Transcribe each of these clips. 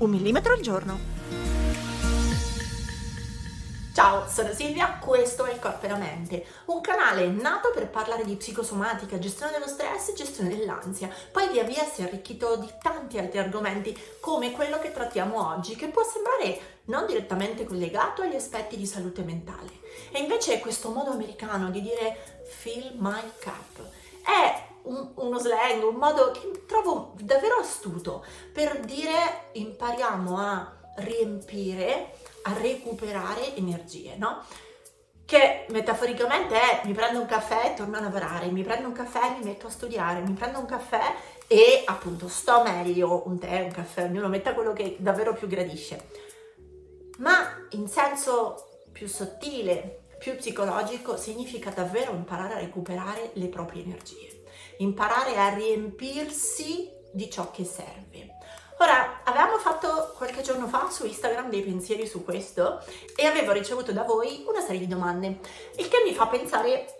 Un millimetro al giorno. Ciao, sono Silvia, questo è il Corpo e la Mente, un canale nato per parlare di psicosomatica, gestione dello stress e gestione dell'ansia. Poi via via si è arricchito di tanti altri argomenti come quello che trattiamo oggi, che può sembrare non direttamente collegato agli aspetti di salute mentale. E invece questo modo americano di dire fill my cup è un, uno slang, un modo che trovo davvero astuto per dire impariamo a riempire a recuperare energie, no? Che metaforicamente è mi prendo un caffè e torno a lavorare, mi prendo un caffè e mi metto a studiare, mi prendo un caffè e appunto sto meglio, un tè, un caffè, ognuno metta quello che davvero più gradisce. Ma in senso più sottile, più psicologico, significa davvero imparare a recuperare le proprie energie, imparare a riempirsi di ciò che serve. Ora, avevamo fatto qualche giorno fa su Instagram dei pensieri su questo e avevo ricevuto da voi una serie di domande, il che mi fa pensare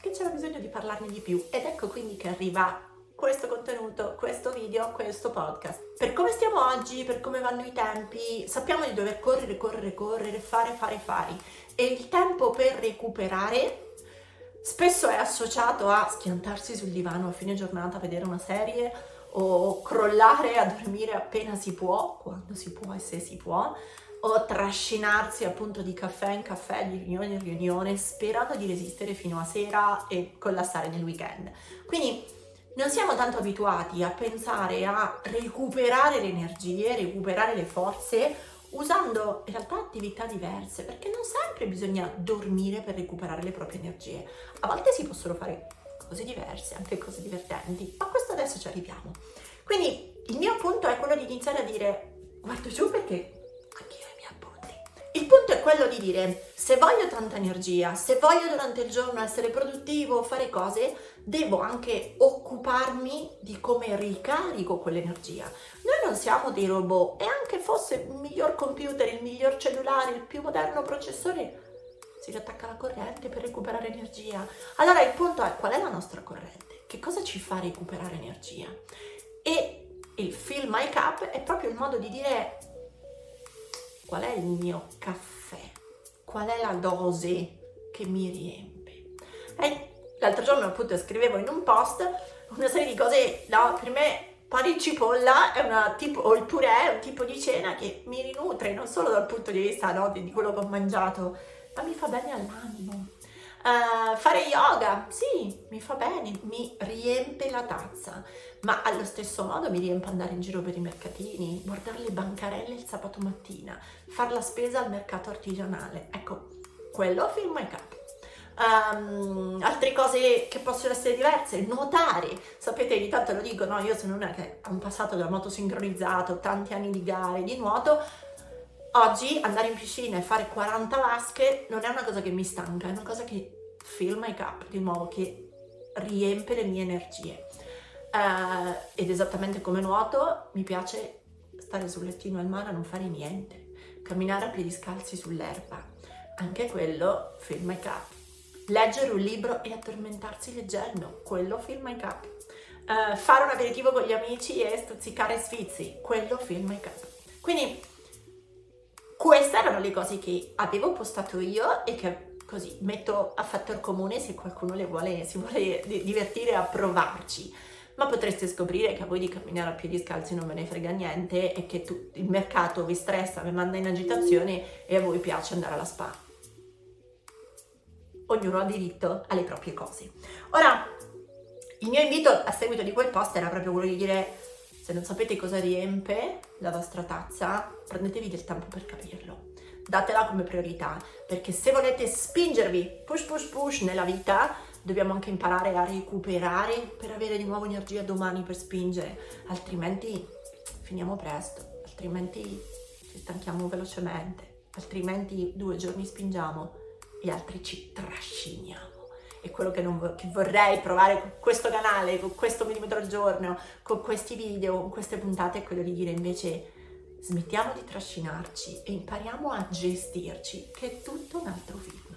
che c'era bisogno di parlarne di più ed ecco quindi che arriva questo contenuto, questo video, questo podcast. Per come stiamo oggi, per come vanno i tempi, sappiamo di dover correre, correre, correre, fare, fare, fare e il tempo per recuperare spesso è associato a schiantarsi sul divano a fine giornata a vedere una serie o crollare a dormire appena si può, quando si può e se si può, o trascinarsi appunto di caffè in caffè, di riunione in riunione, sperando di resistere fino a sera e collassare nel weekend. Quindi non siamo tanto abituati a pensare a recuperare le energie, recuperare le forze usando in realtà attività diverse, perché non sempre bisogna dormire per recuperare le proprie energie. A volte si possono fare cose diverse, anche cose divertenti, ma questo adesso ci arriviamo. Quindi il mio punto è quello di iniziare a dire guardo giù perché Il punto è quello di dire se voglio tanta energia, se voglio durante il giorno essere produttivo, fare cose, devo anche occuparmi di come ricarico quell'energia. Noi non siamo dei robot e anche fosse il miglior computer, il miglior cellulare, il più moderno processore, si riattacca la corrente per recuperare energia. Allora il punto è qual è la nostra corrente? Che cosa ci fa recuperare energia? E il fill my cup è proprio il modo di dire qual è il mio caffè, qual è la dose che mi riempie. E l'altro giorno appunto scrivevo in un post una serie di cose, no, per me pane cipolla è una tipo, o il purè è un tipo di cena che mi rinutre non solo dal punto di vista no, di quello che ho mangiato, ma mi fa bene all'animo. Uh, fare yoga, sì, mi fa bene, mi riempie la tazza, ma allo stesso modo mi riempie andare in giro per i mercatini, guardare le bancarelle il sabato mattina, fare la spesa al mercato artigianale. Ecco, quello film my cup. Um, altre cose che possono essere diverse, nuotare. Sapete, di tanto lo dico, no? Io sono una che ha un passato da moto sincronizzato, tanti anni di gare, di nuoto, Oggi andare in piscina e fare 40 vasche non è una cosa che mi stanca, è una cosa che fill my cup, di nuovo, che riempie le mie energie. Uh, ed esattamente come nuoto, mi piace stare sul lettino al mare a non fare niente, camminare a piedi scalzi sull'erba, anche quello fill my cup. Leggere un libro e addormentarsi leggendo, quello fill my cup. Uh, fare un aperitivo con gli amici e stuzzicare sfizi, quello fill my cup. Quindi queste erano le cose che avevo postato io e che così metto a fattor comune se qualcuno le vuole, si vuole divertire a provarci. Ma potreste scoprire che a voi di camminare a piedi scalzi non ve ne frega niente e che tu, il mercato vi stressa, vi manda in agitazione e a voi piace andare alla spa. Ognuno ha diritto alle proprie cose. Ora, il mio invito a seguito di quel post era proprio quello di dire se non sapete cosa riempie la vostra tazza, prendetevi del tempo per capirlo. Datela come priorità, perché se volete spingervi push push push nella vita, dobbiamo anche imparare a recuperare per avere di nuovo energia domani per spingere, altrimenti finiamo presto, altrimenti ci stanchiamo velocemente, altrimenti due giorni spingiamo e altri ci trasciniamo. E quello che, non, che vorrei provare con questo canale, con questo millimetro al giorno, con questi video, con queste puntate, è quello di dire invece smettiamo di trascinarci e impariamo a gestirci, che è tutto un altro film.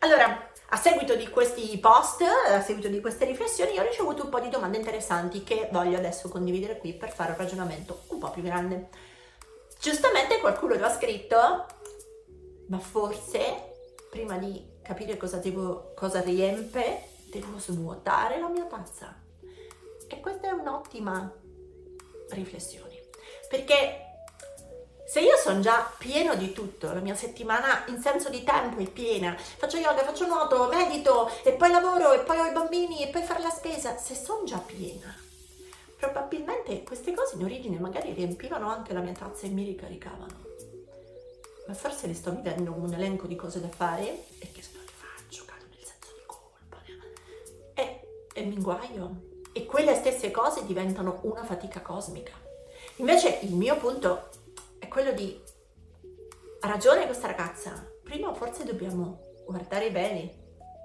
Allora, a seguito di questi post, a seguito di queste riflessioni, ho ricevuto un po' di domande interessanti che voglio adesso condividere qui per fare un ragionamento un po' più grande. Giustamente qualcuno lo ha scritto, ma forse prima di capire cosa, devo, cosa riempie, devo svuotare la mia tazza. E questa è un'ottima riflessione, perché se io sono già pieno di tutto, la mia settimana in senso di tempo è piena, faccio yoga, faccio nuoto, medito e poi lavoro e poi ho i bambini e poi fare la spesa, se sono già piena, probabilmente queste cose in origine magari riempivano anche la mia tazza e mi ricaricavano. Ma forse le sto vivendo un elenco di cose da fare e che se non le faccio cado nel senso di colpa e, e mi inguaio. E quelle stesse cose diventano una fatica cosmica. Invece il mio punto quello di ragione questa ragazza. Prima forse dobbiamo guardare bene,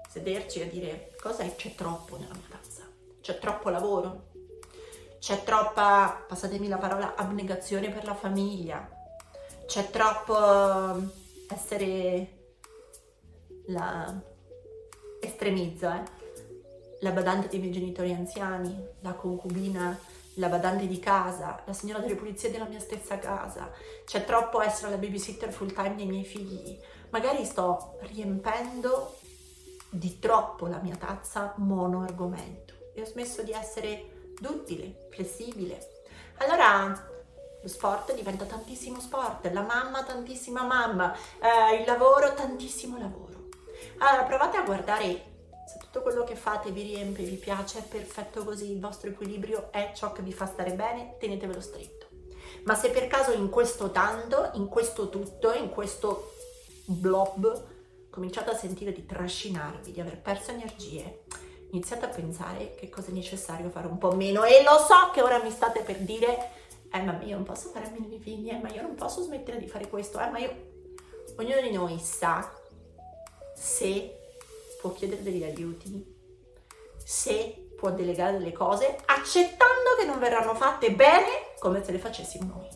sederci e dire cosa c'è troppo nella mia tazza. C'è troppo lavoro. C'è troppa, passatemi la parola, abnegazione per la famiglia. C'è troppo um, essere la estremizzo, eh? la badante dei miei genitori anziani, la concubina la badante di casa, la signora delle pulizie della mia stessa casa, c'è troppo essere la babysitter full time dei miei figli. Magari sto riempendo di troppo la mia tazza mono argomento e ho smesso di essere duttile, flessibile. Allora lo sport diventa tantissimo sport, la mamma tantissima mamma, eh, il lavoro tantissimo lavoro. Allora provate a guardare tutto quello che fate vi riempie, vi piace, è perfetto così, il vostro equilibrio è ciò che vi fa stare bene, tenetevelo stretto. Ma se per caso in questo tanto, in questo tutto, in questo blob, cominciate a sentire di trascinarvi, di aver perso energie, iniziate a pensare che cosa è necessario fare un po' meno. E lo so che ora mi state per dire, eh ma io non posso fare a meno dei figli, eh ma io non posso smettere di fare questo, eh ma io... Ognuno di noi sa se può chiedere degli aiuti, se può delegare delle cose, accettando che non verranno fatte bene come se le facessimo noi.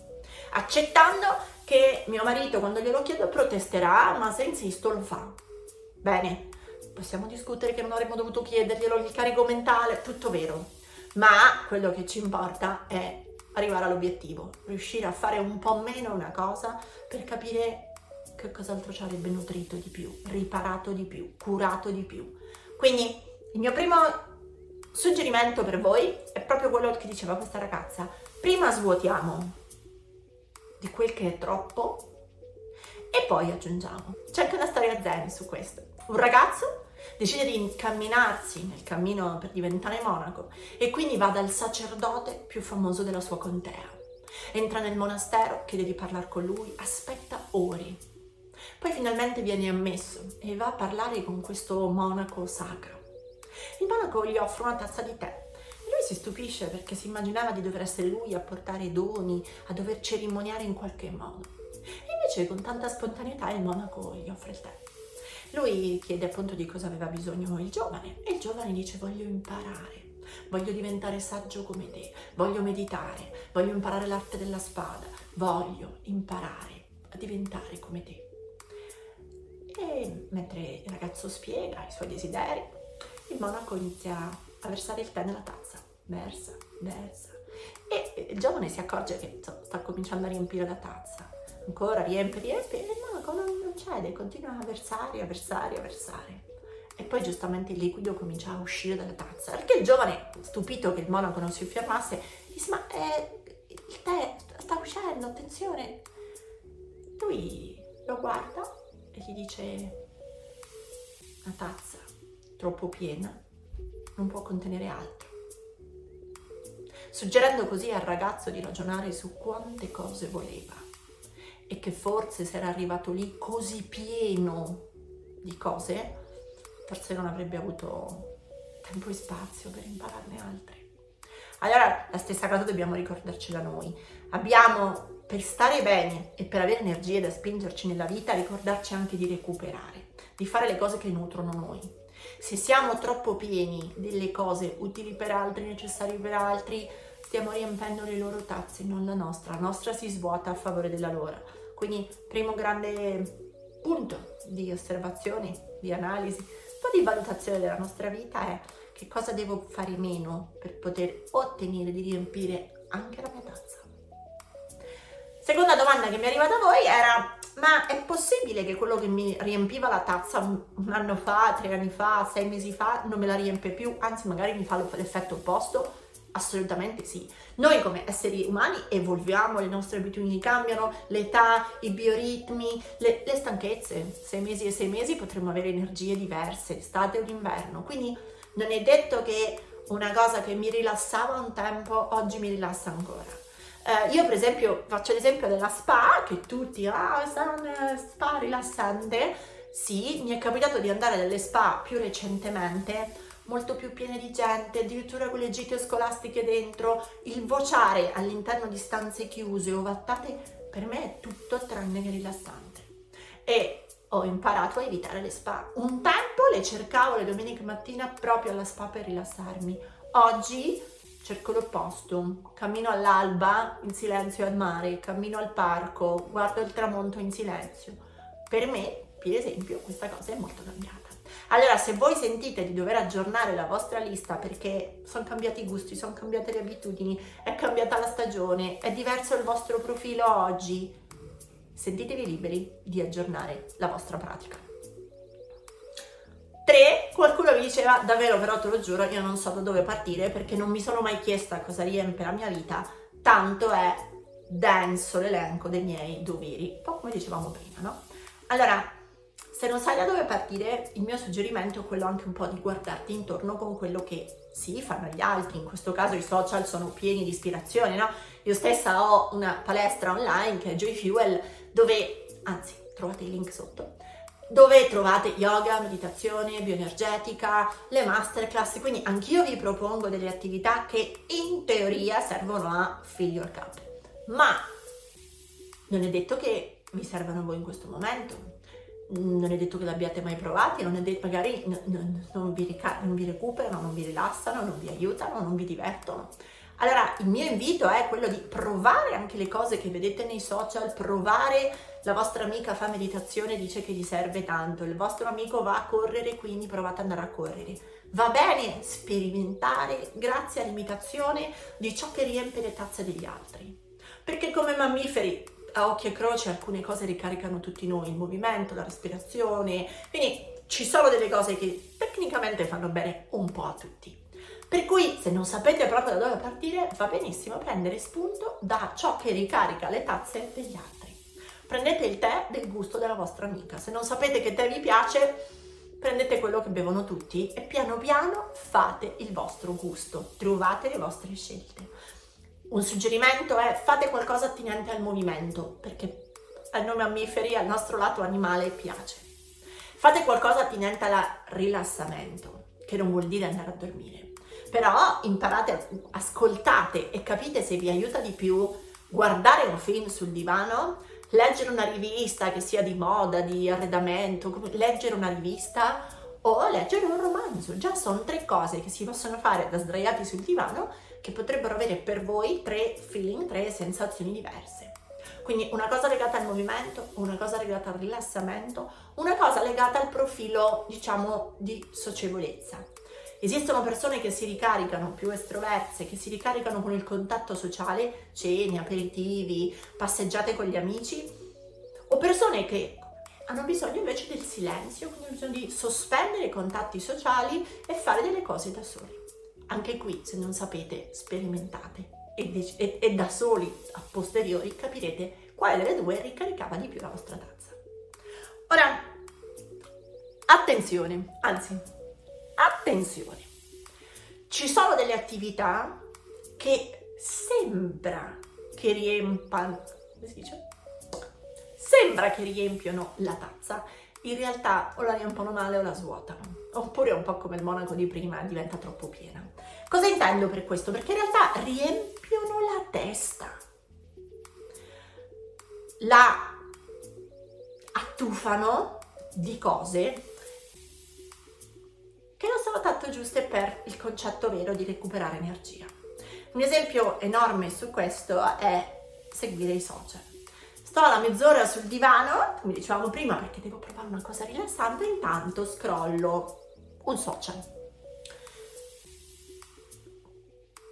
Accettando che mio marito quando glielo chiedo protesterà, ma se insisto lo fa. Bene, possiamo discutere che non avremmo dovuto chiederglielo, il carico mentale, tutto vero. Ma quello che ci importa è arrivare all'obiettivo, riuscire a fare un po' meno una cosa per capire che cos'altro ci avrebbe nutrito di più, riparato di più, curato di più. Quindi il mio primo suggerimento per voi è proprio quello che diceva questa ragazza. Prima svuotiamo di quel che è troppo e poi aggiungiamo. C'è anche una storia zen su questo. Un ragazzo decide di incamminarsi nel cammino per diventare monaco e quindi va dal sacerdote più famoso della sua contea. Entra nel monastero, chiede di parlare con lui, aspetta ore poi finalmente viene ammesso e va a parlare con questo monaco sacro. Il monaco gli offre una tazza di tè lui si stupisce perché si immaginava di dover essere lui a portare doni, a dover cerimoniare in qualche modo. E invece con tanta spontaneità il monaco gli offre il tè. Lui chiede appunto di cosa aveva bisogno il giovane e il giovane dice voglio imparare, voglio diventare saggio come te, voglio meditare, voglio imparare l'arte della spada, voglio imparare a diventare come te. E mentre il ragazzo spiega i suoi desideri, il monaco inizia a versare il tè nella tazza. Versa, versa. E il giovane si accorge che sta cominciando a riempire la tazza. Ancora riempie, riempie, e il monaco non, non cede, continua a versare, a versare, a versare. E poi giustamente il liquido comincia a uscire dalla tazza. Perché il giovane, stupito che il monaco non si fermasse, dice: Ma eh, il tè sta uscendo, attenzione. Lui lo guarda e gli dice la tazza troppo piena non può contenere altro, suggerendo così al ragazzo di ragionare su quante cose voleva e che forse se era arrivato lì così pieno di cose, forse non avrebbe avuto tempo e spazio per impararne altre. Allora la stessa cosa dobbiamo ricordarcela noi. Abbiamo per stare bene e per avere energie da spingerci nella vita, ricordarci anche di recuperare, di fare le cose che nutrono noi. Se siamo troppo pieni delle cose utili per altri, necessarie per altri, stiamo riempendo le loro tazze, non la nostra. La nostra si svuota a favore della loro. Quindi, primo grande punto di osservazione, di analisi, un po' di valutazione della nostra vita è che cosa devo fare meno per poter ottenere di riempire anche la mia tazza. Seconda domanda che mi è arrivata a voi era ma è possibile che quello che mi riempiva la tazza un, anno fa, tre anni fa, sei mesi fa non me la riempie più, anzi magari mi fa l'effetto opposto? Assolutamente sì. Noi come esseri umani evolviamo, le nostre abitudini cambiano, l'età, i bioritmi, le, le stanchezze. Sei mesi e sei mesi potremmo avere energie diverse, estate o d'inverno. Quindi non è detto che una cosa che mi rilassava un tempo oggi mi rilassa ancora. Uh, io per esempio faccio l'esempio della spa, che tutti, ah, una spa rilassante. Sì, mi è capitato di andare nelle spa più recentemente, molto più piene di gente, addirittura con le gite scolastiche dentro, il vociare all'interno di stanze chiuse o vattate, per me è tutto tranne che rilassante. E ho imparato a evitare le spa. Un tempo le cercavo le domeniche mattina proprio alla spa per rilassarmi. Oggi cerco l'opposto, cammino all'alba in silenzio al mare, cammino al parco, guardo il tramonto in silenzio. Per me, per esempio, questa cosa è molto cambiata. Allora, se voi sentite di dover aggiornare la vostra lista perché sono cambiati i gusti, sono cambiate le abitudini, è cambiata la stagione, è diverso il vostro profilo oggi, sentitevi liberi di aggiornare la vostra pratica. 3. Qualcuno mi diceva, davvero però te lo giuro, io non so da dove partire perché non mi sono mai chiesta cosa riempie la mia vita, tanto è denso l'elenco dei miei doveri, un po' come dicevamo prima, no? Allora, se non sai da dove partire, il mio suggerimento è quello anche un po' di guardarti intorno con quello che sì, fanno gli altri, in questo caso i social sono pieni di ispirazione, no? Io stessa ho una palestra online che è Joy Fuel, dove, anzi, trovate il link sotto, dove trovate yoga, meditazione, bioenergetica, le masterclass, quindi anch'io vi propongo delle attività che in teoria servono a fill your cup, ma non è detto che vi servano voi in questo momento, non è detto che l'abbiate mai provati, non è detto magari n- n- non, vi rica- non vi recuperano, non vi rilassano, non vi aiutano, non vi divertono. Allora il mio invito è quello di provare anche le cose che vedete nei social, provare la vostra amica fa meditazione dice che gli serve tanto, il vostro amico va a correre, quindi provate ad andare a correre. Va bene sperimentare grazie all'imitazione di ciò che riempie le tazze degli altri. Perché come mammiferi, a occhio e croce, alcune cose ricaricano tutti noi, il movimento, la respirazione, quindi ci sono delle cose che tecnicamente fanno bene un po' a tutti. Per cui se non sapete proprio da dove partire, va benissimo prendere spunto da ciò che ricarica le tazze degli altri prendete il tè del gusto della vostra amica. Se non sapete che tè vi piace, prendete quello che bevono tutti e piano piano fate il vostro gusto, trovate le vostre scelte. Un suggerimento è fate qualcosa attinente al movimento, perché a noi mammiferi, al nostro lato animale piace. Fate qualcosa attinente al rilassamento, che non vuol dire andare a dormire. Però imparate, ascoltate e capite se vi aiuta di più guardare un film sul divano leggere una rivista che sia di moda, di arredamento, leggere una rivista o leggere un romanzo. Già sono tre cose che si possono fare da sdraiati sul divano che potrebbero avere per voi tre feeling, tre sensazioni diverse. Quindi una cosa legata al movimento, una cosa legata al rilassamento, una cosa legata al profilo, diciamo, di socievolezza. Esistono persone che si ricaricano più estroverse, che si ricaricano con il contatto sociale, cene, aperitivi, passeggiate con gli amici, o persone che hanno bisogno invece del silenzio, quindi hanno bisogno di sospendere i contatti sociali e fare delle cose da soli. Anche qui, se non sapete, sperimentate e, e-, e da soli, a posteriori, capirete quale delle due ricaricava di più la vostra tazza. Ora, attenzione, anzi, Attenzione, ci sono delle attività che sembra che riempano, come si dice? Sembra che riempiono la tazza, in realtà o la riempiono male o la svuotano, oppure un po' come il monaco di prima, diventa troppo piena. Cosa intendo per questo? Perché in realtà riempiono la testa. la attufano di cose che non sono tanto giuste per il concetto vero di recuperare energia. Un esempio enorme su questo è seguire i social. Sto la mezz'ora sul divano, come dicevamo prima, perché devo provare una cosa rilassante, intanto scrollo un social.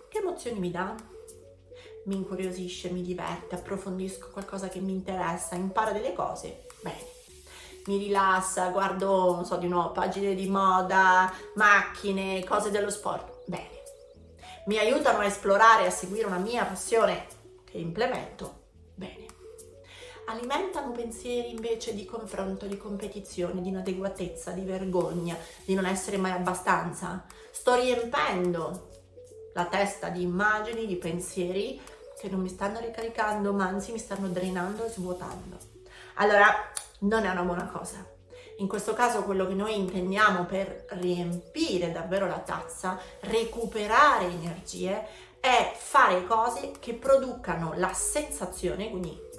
Che emozioni mi dà? Mi incuriosisce, mi diverte, approfondisco qualcosa che mi interessa, imparo delle cose? Bene mi rilassa, guardo, non so, di nuovo pagine di moda, macchine, cose dello sport. Bene. Mi aiutano a esplorare, a seguire una mia passione che implemento. Alimentano pensieri invece di confronto, di competizione, di inadeguatezza, di vergogna, di non essere mai abbastanza. Sto riempendo la testa di immagini, di pensieri che non mi stanno ricaricando, ma anzi mi stanno drenando e svuotando. Allora, non è una buona cosa. In questo caso quello che noi intendiamo per riempire davvero la tazza, recuperare energie, è fare cose che producano la sensazione, quindi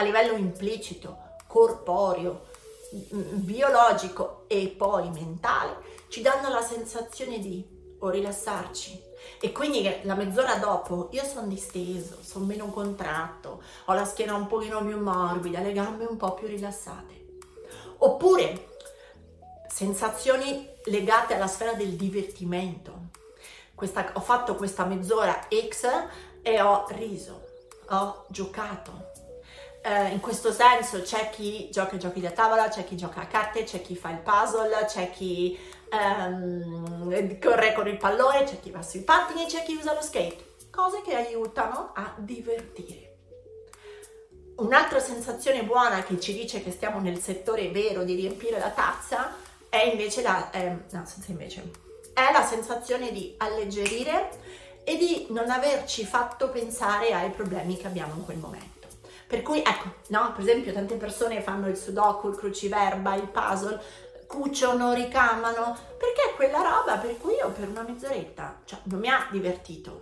a livello implicito, corporeo, biologico e poi mentale, ci danno la sensazione di o rilassarci e quindi la mezz'ora dopo io sono disteso, sono meno contratto, ho la schiena un pochino più morbida, le gambe un po' più rilassate. Oppure sensazioni legate alla sfera del divertimento. Questa, ho fatto questa mezz'ora X e ho riso, ho giocato. Eh, in questo senso c'è chi gioca ai giochi da tavola, c'è chi gioca a carte, c'è chi fa il puzzle, c'è chi ehm, corre con il pallone, c'è chi va sui pattini, c'è chi usa lo skate. Cose che aiutano a divertire. Un'altra sensazione buona che ci dice che stiamo nel settore vero di riempire la tazza è invece la, eh, no, invece, è la sensazione di alleggerire e di non averci fatto pensare ai problemi che abbiamo in quel momento. Per cui, ecco, no, per esempio tante persone fanno il sudoku, il cruciverba, il puzzle, cuciono, ricamano, perché è quella roba per cui io per una mezz'oretta, cioè non mi ha divertito,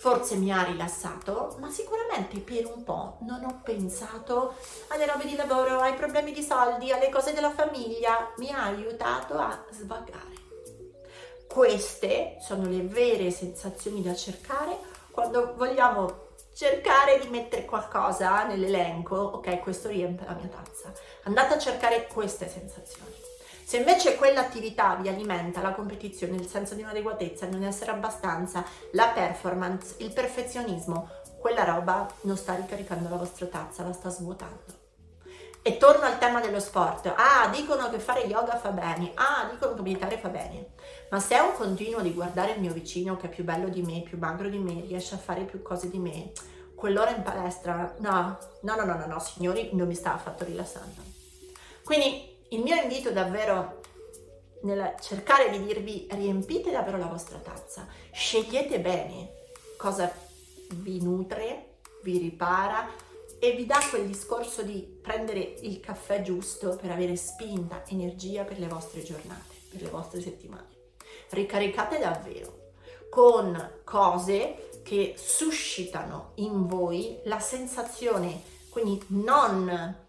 forse mi ha rilassato, ma sicuramente per un po' non ho pensato alle robe di lavoro, ai problemi di soldi, alle cose della famiglia, mi ha aiutato a svagare. Queste sono le vere sensazioni da cercare quando vogliamo cercare di mettere qualcosa nell'elenco, ok, questo riempie la mia tazza. Andate a cercare queste sensazioni. Se invece quell'attività vi alimenta la competizione, il senso di inadeguatezza, non essere abbastanza, la performance, il perfezionismo, quella roba non sta ricaricando la vostra tazza, la sta svuotando. E torno al tema dello sport. Ah, dicono che fare yoga fa bene. Ah, dicono che meditare fa bene. Ma se è un continuo di guardare il mio vicino che è più bello di me, più magro di me, riesce a fare più cose di me, quell'ora in palestra, no, no, no, no, no, no signori, non mi sta affatto rilassando. Quindi il mio invito davvero nel cercare di dirvi riempite davvero la vostra tazza, scegliete bene cosa vi nutre, vi ripara e vi dà quel discorso di prendere il caffè giusto per avere spinta, energia per le vostre giornate, per le vostre settimane. Ricaricate davvero con cose che suscitano in voi la sensazione, quindi non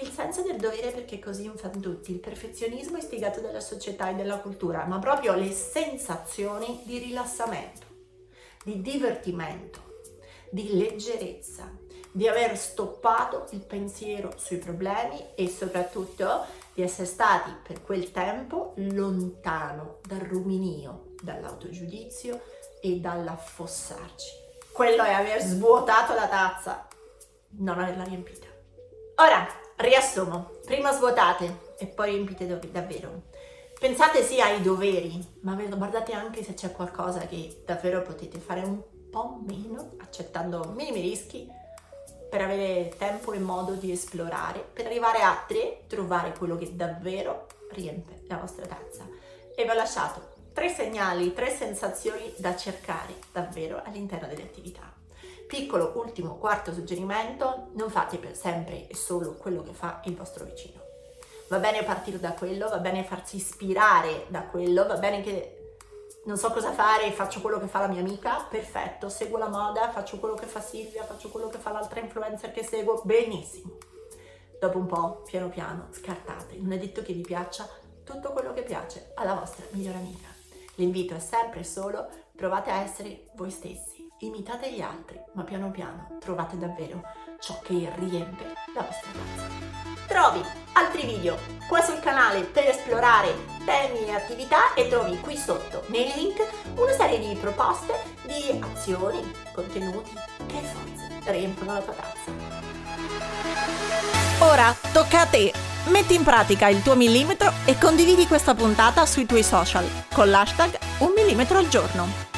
il senso del dovere perché così fanno tutti, il perfezionismo istigato dalla società e dalla cultura, ma proprio le sensazioni di rilassamento, di divertimento, di leggerezza, di aver stoppato il pensiero sui problemi e soprattutto di essere stati per quel tempo lontano dal ruminio, dall'autogiudizio e dall'affossarci. Quello è aver svuotato la tazza, non averla riempita. Ora, Riassumo, prima svuotate e poi riempite davvero. Pensate sì ai doveri, ma guardate anche se c'è qualcosa che davvero potete fare un po' meno, accettando minimi rischi, per avere tempo e modo di esplorare, per arrivare a tre, trovare quello che davvero riempie la vostra tazza. E vi ho lasciato tre segnali, tre sensazioni da cercare davvero all'interno delle attività. Piccolo ultimo quarto suggerimento, non fate per sempre e solo quello che fa il vostro vicino. Va bene partire da quello, va bene farsi ispirare da quello, va bene che non so cosa fare, faccio quello che fa la mia amica, perfetto, seguo la moda, faccio quello che fa Silvia, faccio quello che fa l'altra influencer che seguo, benissimo. Dopo un po', piano piano, scartate, non è detto che vi piaccia tutto quello che piace alla vostra migliore amica. L'invito è sempre solo provate a essere voi stessi, imitate gli altri, ma piano piano trovate davvero ciò che riempie la vostra casa. Trovi altri video qua sul canale per esplorare temi e attività e trovi qui sotto nei link una serie di proposte di azioni, contenuti che forse riempiono la tua tazza. Ora tocca a te! Metti in pratica il tuo millimetro e condividi questa puntata sui tuoi social con l'hashtag un millimetro al giorno.